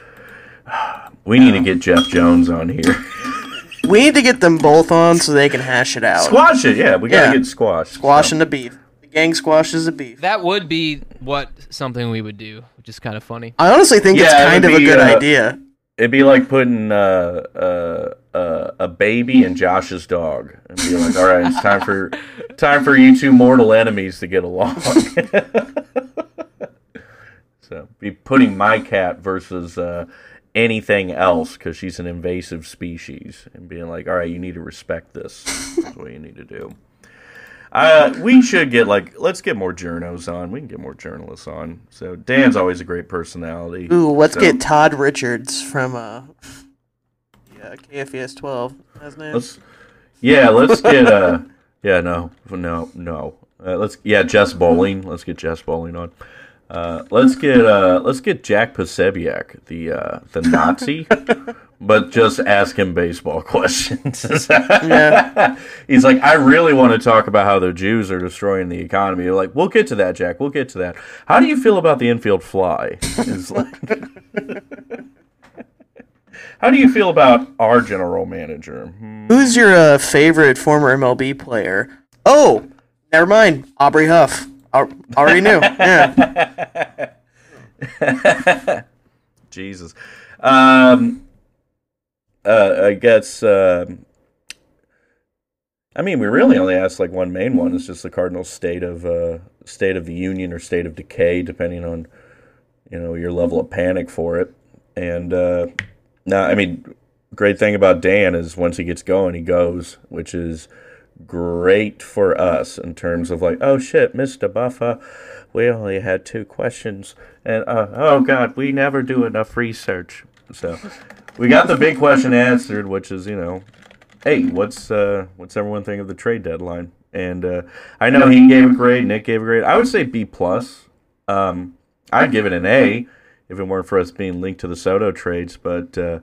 We need to get Jeff Jones on here. we need to get them both on so they can hash it out. Squash it, yeah. We gotta Yeah. get squashed. Squashing the beef. The gang squashes the beef. That would be what something we would do, which is kind of funny. I honestly think it's Yeah, it kind would of a be, good uh, idea. It'd be like putting uh, uh, uh, a baby and Josh's dog, and be like, "All right, it's time for time for you two mortal enemies to get along." so, be putting my cat versus uh, anything else because she's an invasive species, and being like, "All right, you need to respect this. That's what you need to do." Uh, we should get like let's get more journos on. We can get more journalists on. So Dan's always a great personality. Ooh, let's So- get Todd Richards from uh, yeah, KFES 12. That's his name. Let's, yeah, let's get uh, yeah, no, no, no. Uh, let's yeah, Jess Bowling. Let's get Jess Bowling on. Uh, let's get uh, let's get Jack Posobiec, the uh, the Nazi, but just ask him baseball questions. Yeah. He's like, I really want to talk about how the Jews are destroying the economy. You're like, we'll get to that, Jack. We'll get to that. How do you feel about the infield fly? Is like, how do you feel about our general manager? Hmm. Who's your uh, favorite former MLB player? Oh, never mind. Aubrey Huff. Al- already knew. Yeah. Jesus. Um, uh, I guess. Um, I mean, we really only asked like one main one. It's just the cardinal state of uh, state of the union or state of decay, depending on you know your level of panic for it. And uh, now, I mean, great thing about Dan is once he gets going, he goes, which is great for us in terms of like, oh shit, Mister Buffa, we only had two questions, and uh, oh god, we never do enough research. So we got the big question answered, which is you know, hey, what's uh, what's everyone think of the trade deadline? And uh, I know he gave a grade, Nick gave a grade. I would say B plus. Um, I'd give it an A if it weren't for us being linked to the Soto trades. But uh,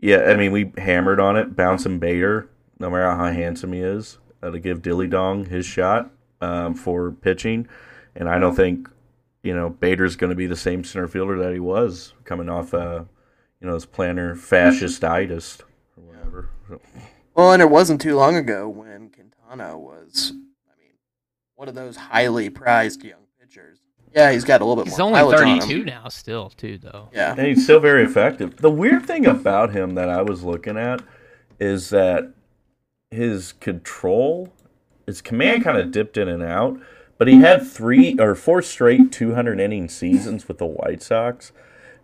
yeah, I mean, we hammered on it, bouncing Bader, no matter how handsome he is, uh, to give Dilly Dong his shot um, for pitching. And I don't think you know Bader's going to be the same center fielder that he was coming off, uh, you know, his plantar fascistitis or whatever. So, Well, and it wasn't too long ago when Quintana was, I mean, one of those highly prized young pitchers. Yeah, he's got a little bit He's more only mileage on 32 now, still, too, though. Yeah. And he's still very effective. The weird thing about him that I was looking at is that his control, his command kind of dipped in and out, but he had three or four straight 200 inning seasons with the White Sox.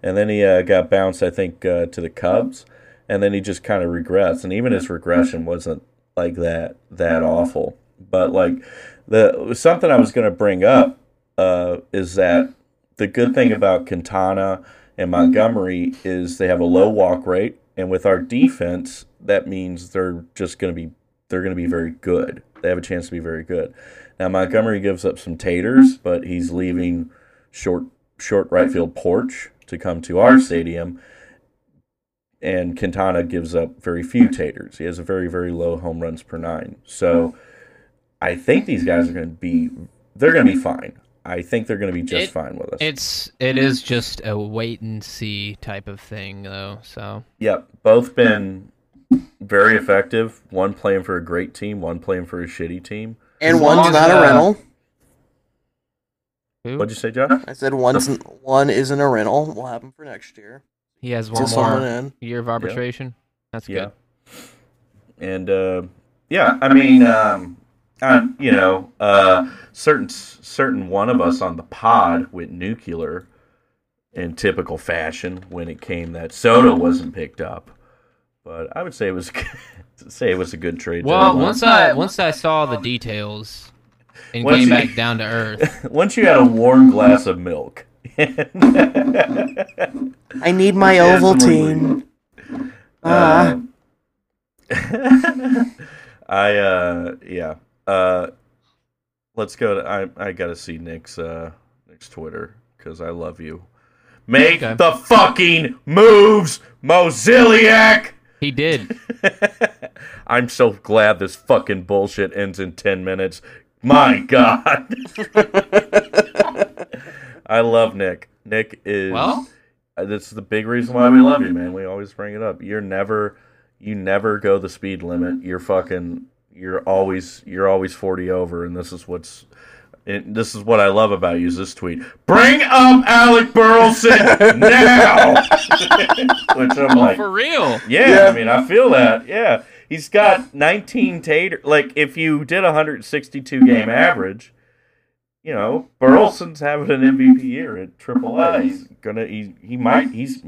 And then he uh, got bounced, I think, uh, to the Cubs. And then he just kind of regressed. And even his regression wasn't like that, that awful. But like, the something I was going to bring up uh, is that the good thing about Quintana and Montgomery is they have a low walk rate, and with our defense, that means they're just going to be they're going to be mm-hmm. very good. They have a chance to be very good. Now Montgomery gives up some taters, mm-hmm. but he's leaving short short right mm-hmm. field porch to come to our stadium. And Quintana gives up very few taters. He has a very very low home runs per nine. So I think these guys are going to be they're going to be fine. I think they're going to be just It- fine with us. It's it is just a wait and see type of thing though. So Yep, both been very effective. One playing for a great team, one playing for a shitty team. And As long one's as, not uh, a rental. who? What'd you say, Josh? I said one's one isn't a rental. We'll happen for next year. He has one someone more in. year of arbitration. That's Yeah. good. And uh, yeah, I mean, um, uh, you know, uh, certain certain one of us on the pod went nuclear in typical fashion when it came that Soto wasn't picked up. But I would say it was say it was a good trade. Well, deadline. once I once I saw the details and Once came you- back down to earth, once you had a warm glass of milk. I need my Yes, Ovaltine. Ah. Uh, I uh yeah. Uh let's go to I I got to see Nick's uh Nick's Twitter cuz I love you. Make Okay. the fucking moves, Mozeliak. he did. I'm so glad this fucking bullshit ends in 10 minutes. My god. I love Nick. Nick is Well, uh, this is the big reason why we love you, man. We always bring it up. You're never, you never go the speed limit. You're fucking, you're always, you're always forty over, and this is what's, and this is what I love about you. Is this tweet? Bring up Alec Burleson now. Which I'm oh, like, for real. yeah, Yeah. I mean, I feel that. Yeah, he's got 19 tater. Like, if you did a 162 game average, you know, Burleson's having an MVP year at AAA. He's gonna. He he might. He's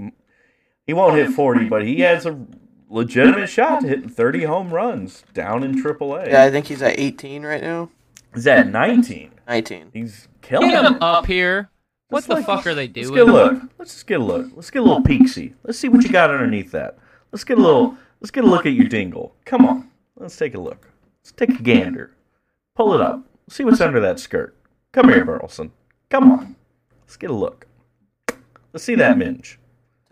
he won't hit 40, but he has a legitimate shot to hit 30 home runs down in AAA. Yeah, I think he's at 18 right now. He's at 19. 19. He's killing Get him up here. What Let's the like- fuck are they doing? Let's doing? get a look. Let's just get a look. Let's get a little peeksy. Let's see what you got underneath that. Let's get a little. Let's get a look at your dingle. Come on. Let's take a look. Let's take a gander. Pull it up. See what's under that skirt. Come here, Burleson. Come on. Let's get a look. Let's see that minge.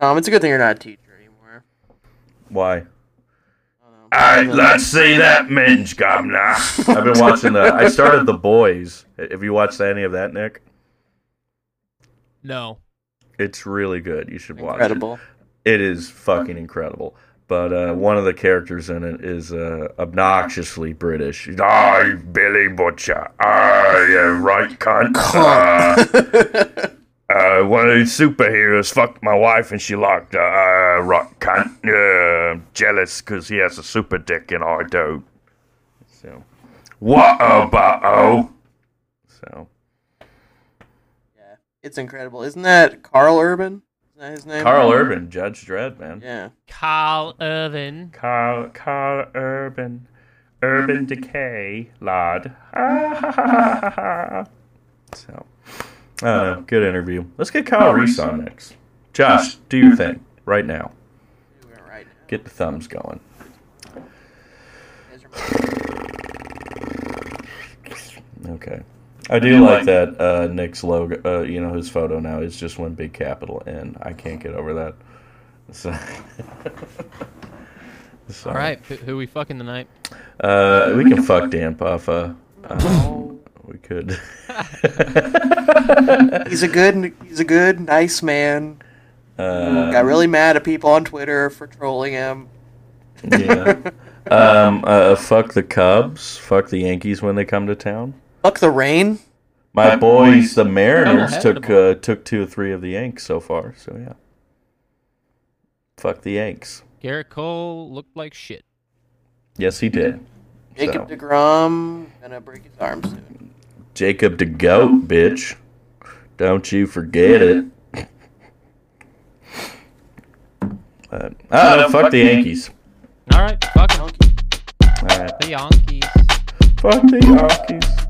Tom, it's a good thing you're not a teacher anymore. Why? I Alright, don't know. let's see that minge, now. I've been watching the. I started The Boys. Have you watched any of that, Nick? No. It's really good. You should watch it. Incredible. it is fucking incredible. But uh, one of the characters in it is uh, obnoxiously British. I Billy Butcher. I uh, right cunt. Uh, uh, one of these superheroes fucked my wife and she locked uh, uh, right cunt. Uh, jealous because he has a super dick and I don't. So, what about oh? So, yeah, it's incredible. Isn't that Karl Urban? Is that his name? Karl Urban, Judge Dredd, man. Yeah. Carl Irvin. Carl, Karl Urban, Urban Decay, lad. so, I. Good interview. Let's get Kyle Reese on next. Josh, do your thing right now. Doing it right now. Get the thumbs going. You guys are- Okay. I do like that uh, Nick's logo. Uh, you know, his photo now is just one big capital N. I can't get over that. So, so, All right, who, who we fucking tonight? Uh, we can fuck Dan Buffa. Uh, we could. He's a good, he's a good, nice man. Uh, Got really mad at people on Twitter for trolling him. yeah. Um, uh, fuck the Cubs. Fuck the Yankees when they come to town. Fuck the rain. My boys, the Mariners, took uh, took two or three of the Yanks so far. So yeah. Fuck the Yanks. Gerrit Cole looked like shit. Yes, he did. Jacob So, Degrom gonna break his arm soon. Jacob the goat, bitch. Don't you forget it. But, don't know. Fuck the Yankees. All right, fuck. Donkey. All right. the Yankees. Fuck the Yankees.